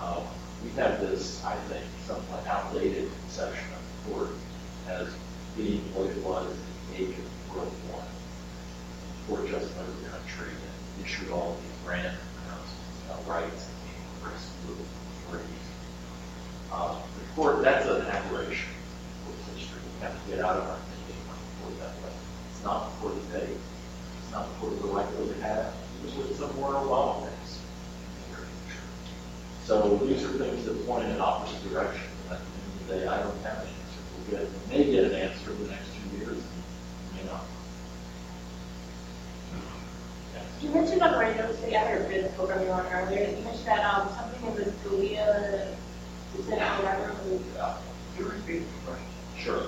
Um, we have this, I think, somewhat outdated conception of the court as being what it was in the age of World War I. Court just to the country and issued all these grand uh, rights and little authorities. Uh, the court, that's an aberration. We have to get out of our thinking of the court that way. It's not the court today. It's not the court we're likely to have. It was with some more Obama things. So these are things that point in an opposite direction. At the end of the day, I don't have an answer. We'll get, we may get an answer in the next two years, and we may not. You mentioned on the radio today, I heard this program you were on earlier, you mentioned that um, something in the Scalia dissent or whatever. was, uh, You repeat the question. Sure.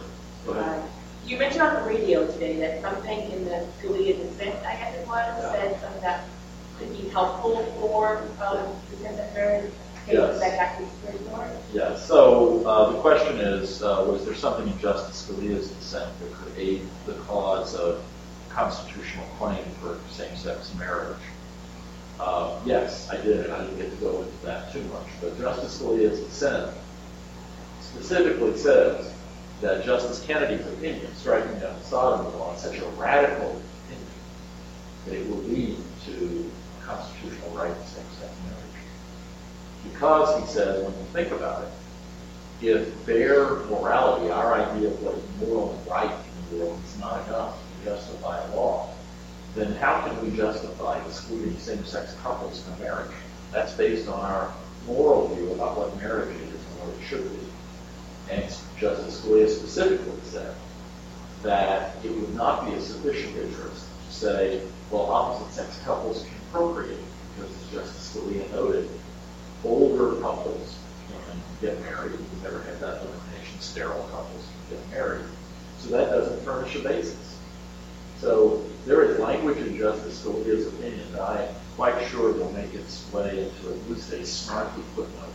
Go ahead. uh, You mentioned on the radio today that something in the Scalia dissent, I guess it was, said something that could be helpful for um, dissent that Yes. that got to the Supreme Court. Yeah, so uh, the question is, uh, was there something in Justice Scalia's dissent that could aid the cause of constitutional claim for same-sex marriage? Uh, yes, I did, and I didn't get to go into that too much, but Justice Scalia's dissent specifically says that Justice Kennedy's opinion, striking down sodomy law, is such a radical opinion that it will lead to a constitutional right to same-sex marriage. Because, he says, when you think about it, if their morality, our idea of what is moral and right in the world, is not enough to justify a law, then how can we justify excluding same-sex couples from marriage? That's based on our moral view about what marriage is and what it should be. And Justice Scalia specifically said that it would not be a sufficient interest to say, well, opposite-sex couples can procreate, because as Justice Scalia noted, older couples can get married. We've never had that limitation. Sterile couples can get married. So that doesn't furnish a basis. So there is language in Justice Scalia's opinion that I am quite sure will make its way into at least a snarky footnote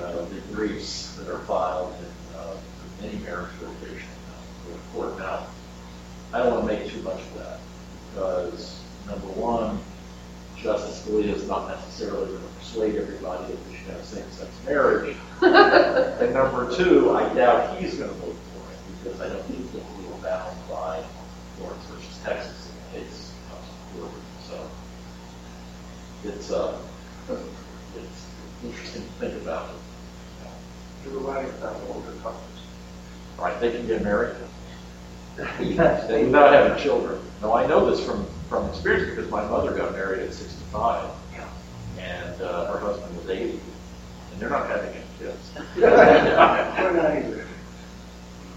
uh, the briefs that are filed in uh, any marriage litigation court. Now, I don't want to make too much of that because, number one, Justice Scalia is not necessarily going to persuade everybody that we should have same-sex marriage. (laughs) and number two, I doubt he's going to vote for it because I don't think that we were bound by Lawrence versus Texas in the case comes forward. So it's uh, it's interesting to think about. You were writing about older couples. Right, they can get married Yes, they without having children. No, I know this from from experience because my mother got married at 65, Yeah. and uh, her husband was 80, and they're not having any kids. (laughs) We're not either.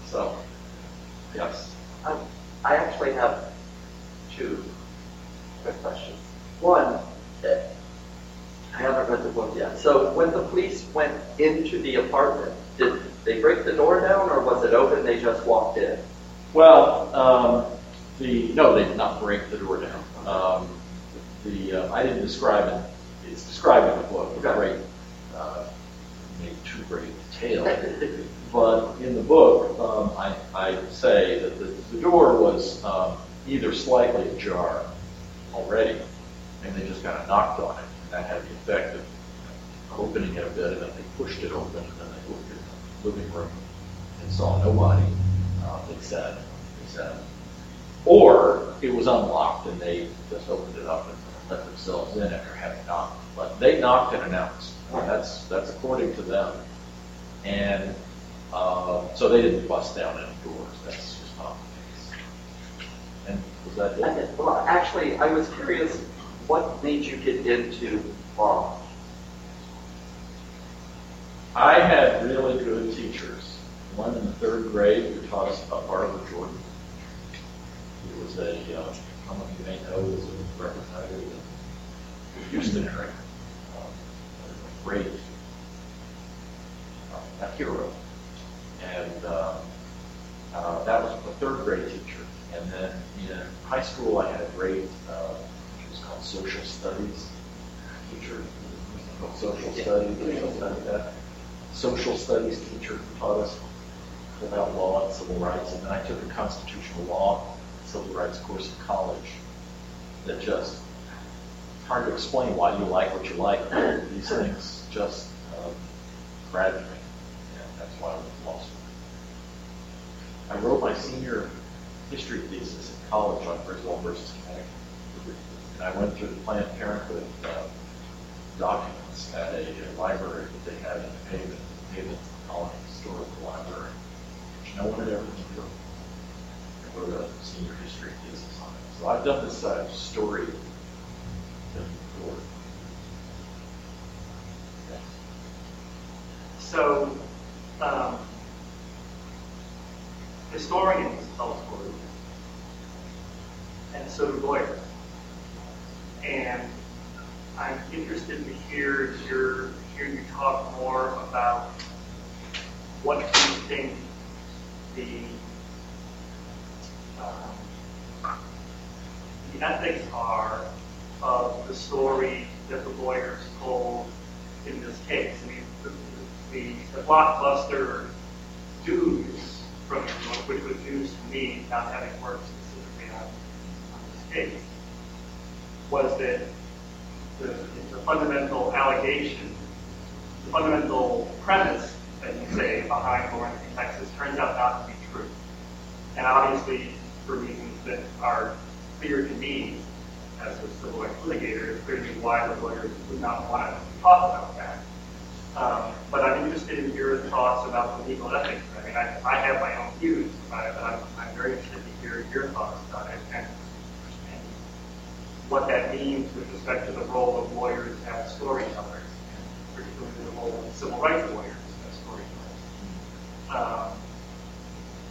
So, yes. Um, I actually have two quick questions. One, eh, I haven't read the book yet. So when the police went into the apartment, did they break the door down or was it open? They just walked in? Well, um, the no, they did not break the door down. Um, the uh, I didn't describe it. It's described in the book. with Great, uh, maybe too great detail. But in the book, um, I, I say that the, the door was um, either slightly ajar already, and they just kind of knocked on it, that had the effect of opening it a bit, and then they pushed it open, and then they looked in the living room and saw nobody. Uh, they said, they said, or it was unlocked, and they just opened it up and let themselves in after having knocked. But they knocked and announced. That's that's according to them, and uh, so they didn't bust down any doors. That's just not the case. And was that it? Well, actually, I was curious, what made you get into law? I had really good teachers. One in the third grade who taught us about Barbara Jordan. He was a, uh, some of you may know, was a representative in the Houston area. Um, a great, uh, a hero. And um, uh, that was a third grade teacher. And then in high school, I had a great, uh, social studies teacher, social studies, like that social studies teacher taught us about law and civil rights, and then I took a constitutional law, civil rights course in college that just, it's hard to explain why you like what you like. These things just um, grabbed me, and that's why I went to law school. I wrote my senior history thesis in college on Griswold versus Connecticut, and I went through the Planned Parenthood uh, documents at a, a library that they had in the Haven, Haven Colony Historical Library, which no one had ever been. I wrote a senior history thesis on it. So I've done this uh, story before. So, um, historians tell stories, and so do lawyers. And I'm interested to hear your hear you talk more about what you think the um, the ethics are of the story that the lawyers told in this case. I mean, the, the, the blockbuster news from book, which was news to me, not having worked specifically on, on this case, was that the, the fundamental allegation, the fundamental premise that you say behind Lawrence v. Texas turns out not to be true. And obviously, for reasons that are clear to me as a civil rights litigator, it's clear to me why the lawyers would not want to talk about that. Um, but I'm interested in your thoughts about the legal ethics. I mean, I, I have my own views, but I'm, I'm very interested to hear your thoughts on it and, and what that means with respect to the role of lawyers as storytellers, and particularly the role of civil rights lawyers as storytellers. Um,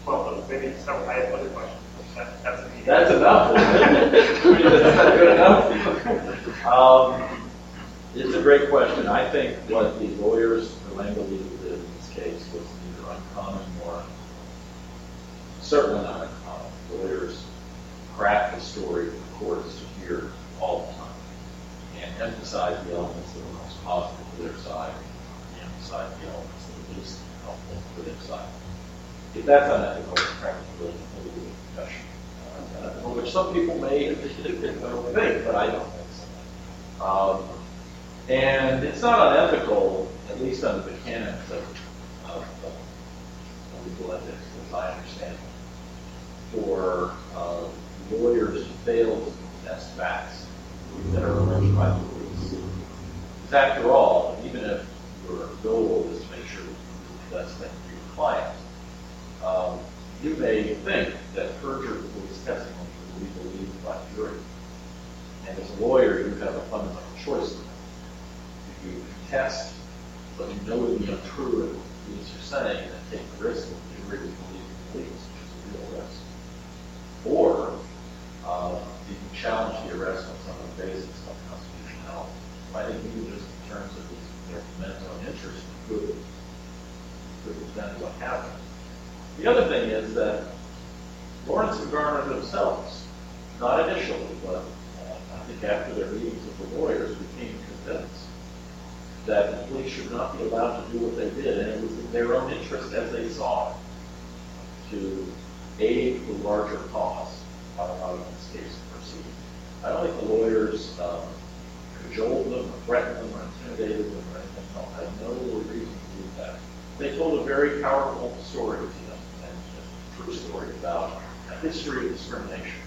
well, maybe several, I have other questions. That, that's That's enough. That's (laughs) not good enough. Um, it's a great question. I think what the lawyers the Langley did in this case was neither uncommon nor certainly not uncommon. Lawyers craft the story for courts hear all the time and emphasize the elements that are most positive for their side and emphasize the elements that are least helpful for their side. If that's unethical, it's practically a legal confession. Uh, which some people may (laughs) have think, but I don't think so. Um, and it's not unethical, at least under the canons of, of, of legal ethics, as I understand it, for uh, lawyers to fail to contest facts that are alleged by the police. Because after all, even if your goal is to make sure the best for your client, um, you may think that perjured police testimony will be believed by the jury. And as a lawyer, you have a fundamental choice if you contest but you know to be untrue the police are saying and take the risk of the jury believing the police, which is a real risk. Or uh, you can challenge the arrest on some of the basis of constitutionality. I think even just in terms of his, mental interest, could, could defend what happened. The other thing is that Lawrence and Garner themselves, not initially, but uh, I think after their meetings with the lawyers, became convinced that the police should not be allowed to do what they did, and it was in their own interest, as they saw it, to aid the larger cause of how this case proceed. I don't think the lawyers um, cajoled them, or threatened them, or intimidated them, or anything. I have no reason to do that. They told a very powerful story to them, and a true story about a history of discrimination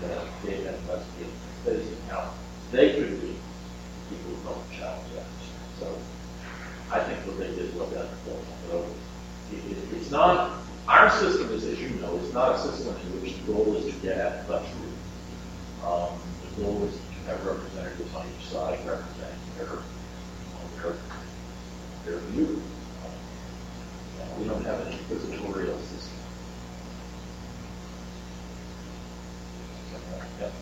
that gave them investigating facing how they could be people who don't challenge that. So I think what they did was ethical. So it, it, it's not, our system is, as you know, is not a system in which the goal is to get at the truth. Um, to have representatives on each side representing their, their, their view. Um, we don't have an inquisitorial system.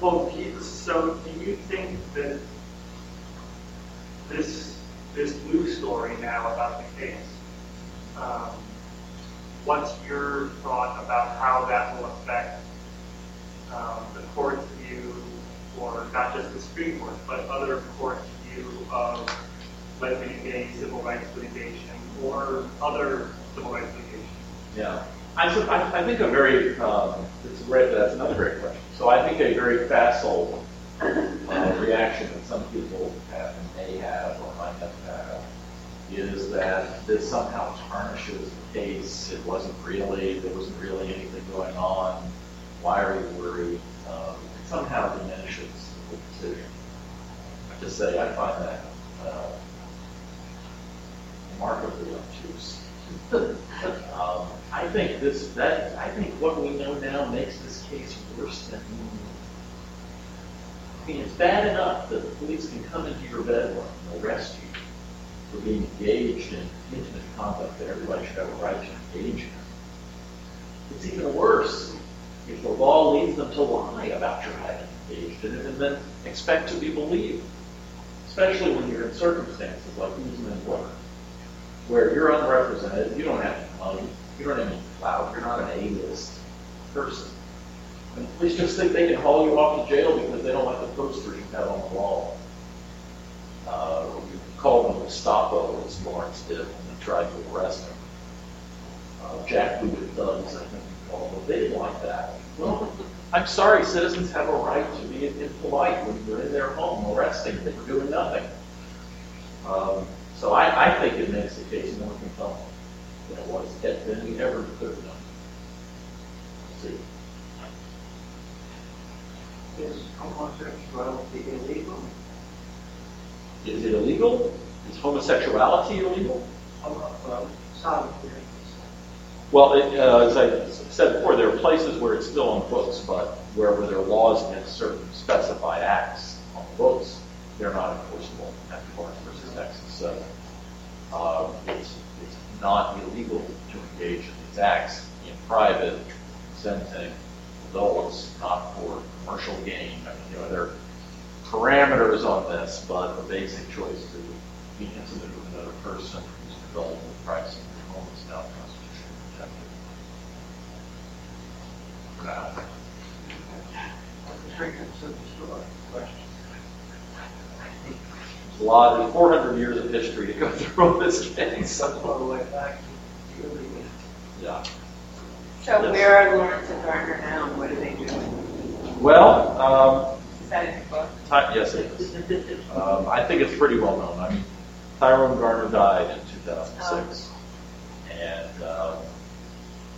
Well, so do you think that this this new story now about the case, um, what's your thought about how that will affect um, the court's view, or not just the Supreme Court, but other courts' view of lesbian, gay, civil rights litigation, or other civil rights litigation? Yeah. I, sup- I, I think a very, um, it's great, that's another great question. So I think a very facile uh, reaction that some people have, may have or might have had is that this somehow tarnishes the case. It wasn't really, there wasn't really anything going on. Why are you worried? Um, somehow diminishes the decision. To say, I find that uh, remarkably obtuse. (laughs) um, I think this, that, I think what we know now makes this case worse than. I mean, it's bad enough that the police can come into your bedroom and arrest you for being engaged in intimate conduct that everybody should have a right to engage in. It's even worse if the law leads them to lie about your it and then expect to be believed. Especially when you're in circumstances like these men were, where you're unrepresented, you don't have any money, you don't have any clout, you're not an A-list person. And the police just think they can haul you off to jail because they don't like the poster you have on the wall. Uh, you call them Gestapo, as Lawrence did when they tried to arrest him. Uh, Jack Booted thugs, I think them. They didn't like that. Well, I'm sorry, citizens have a right to be impolite when you're in their home arresting them for doing nothing. Um, so I, I think it makes the case more compelling than it was than we ever could have done. See, Is homosexuality illegal? is it illegal? Is homosexuality illegal? Well, solitary. Well, uh, as I said before, there are places where it's still on books, but where, where there are laws against certain specified acts on the books, they're not enforceable after Lawrence versus Texas. So uh, it's, not illegal to engage in these acts in private, consenting adults, not for commercial gain. I mean, there are parameters on this, but the basic choice to be intimate with another person who's an adult with privacy in their home is now constitutionally protected. For now. There's a lot, there's 400 years of history to go (laughs) through on this case. All the way back Yeah. So where are Lawrence and Gardner now, and what are they doing? Well, um, Is that in the book? Ty- yes, it is. Um, I think it's pretty well known. I mean, Tyrone Garner died in 2006, and um,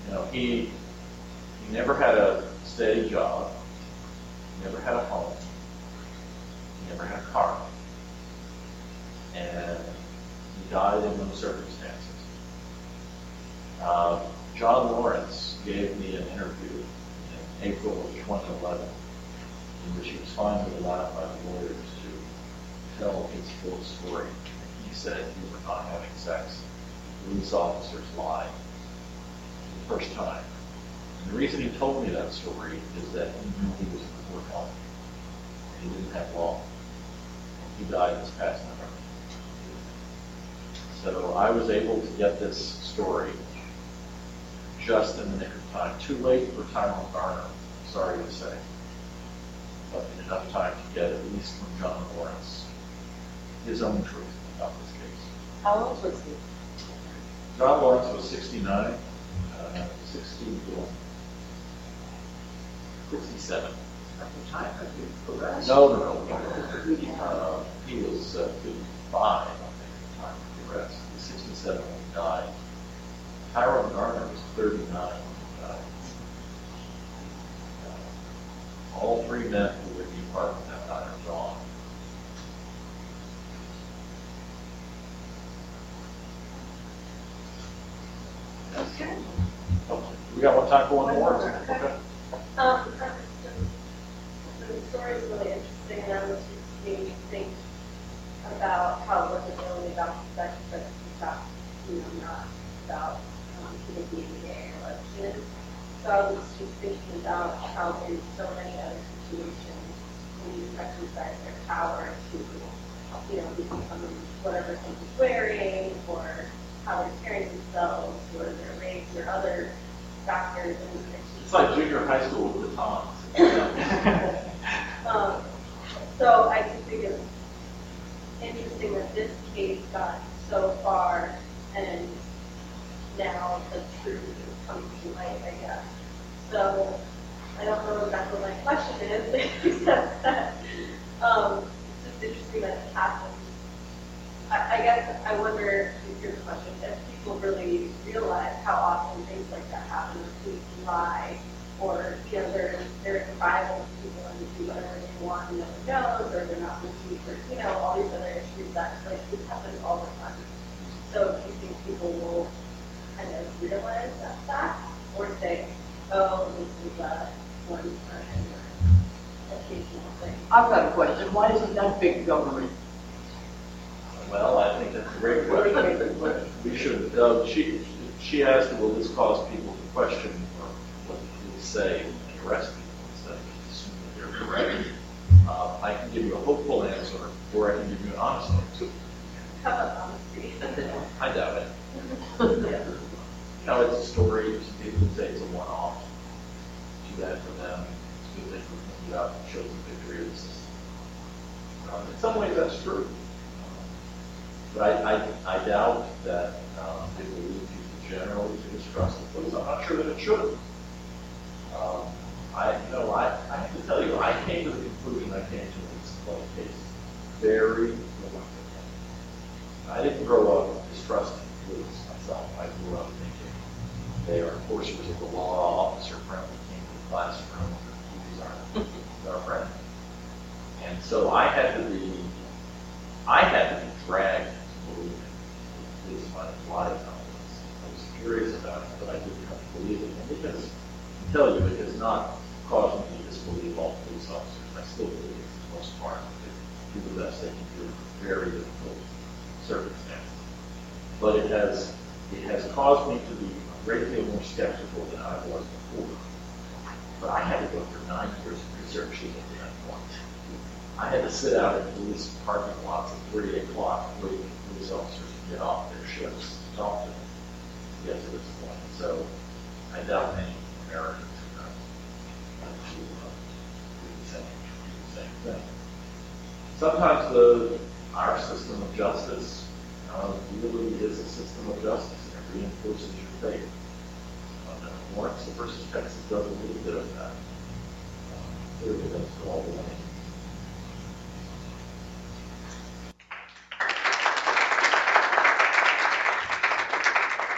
you know he he never had a steady job, never had a home, never had a car, and he died in those circumstances. Uh, John Lawrence gave me an interview in April of 2011 in which he was finally allowed by the lawyers to tell his full story. He said he was not having sex. Police officers lied for the first time. The reason he told me that story is that he knew he was in poor health. He didn't have long. He died this past November. So I was able to get this story just in the nick of time. Too late for Tyrone Garner, sorry to say but in enough time to get at least from John Lawrence his own truth about this case. How old was he? John Lawrence was 69, uh, 60, 67. At the time of the arrest? No, no, no. Uh, he was uh, 55, I think, at the time of the arrest. He was 67 when he died. Tyrone Garner was 39 when he died. Uh, all three men who were in the apartment that night are gone. Okay. We got one time for one more? Okay. Um, the story is really interesting, and just made me think about how it wasn't really about sex, but about, you know, not about um, people being gay or lesbian. So I was just thinking about how in so many other situations, police exercise their power to, you know, become whatever someone's wearing, or how they're carrying themselves, or their race, or other factors. And It's like junior high school with the Toms. (laughs) (laughs) Um, so I just think it's interesting that this case got so far and now the truth is coming to light, I guess. So I don't know exactly what my question is, (laughs) except that um, it's just interesting that it happened. I, I guess I wonder, if your question, if people really realize how often things like that happen, if police lie, or, you know, they're, they're rival people and do whatever they want and no one knows, or they're not listening for, you know, all these other issues that, like, this happens all the time. So do you think people will kind of realize that fact, or say, oh, this is a one time or occasional thing? I've got a question. Why isn't that big government? Well, I think that's a great question. We should, uh, she, she asked, will this cause people to question or what the police say when they arrest people instead of just assume that they're correct? Uh, I can give you a hopeful answer, or I can give you an honest answer. How about honesty? I doubt it. You know, it's a story, some people would say it's a one-off. Too bad for them, it's a good thing for them, it shows the victory of the system. Um, In some ways, that's true. But I, I, I doubt that um, it will lead people generally to distrust the police. I'm not sure that it should. Um, I, you know, I, I have to tell you, I came to the conclusion I came to in this case very reluctantly. I didn't grow up distrusting police myself. I grew up thinking they are enforcers of the law, officer friendly, came to the classroom, these are, are friends. And so I had to be, I had to be dragged to believe it. Police by a lot of times. I was curious about it, but I didn't come to believe it. And because, tell you, it has not caused me to disbelieve all police officers. I still believe for the most part that do the best they can do in very difficult circumstances. But it has, it has caused me to be a great deal more skeptical than I was before. But I had to go through nine years of research to get to that point. I had to sit out in police parking lots at three o'clock waiting for police officers to get off their shifts to talk to them to get to this point. So I doubt many Are to uh, thing. Sometimes the, our system of justice uh, really is a system of justice and it reinforces your faith. Uh, Lawrence versus Texas does a little bit of that. Uh, Clearly, that's all the way.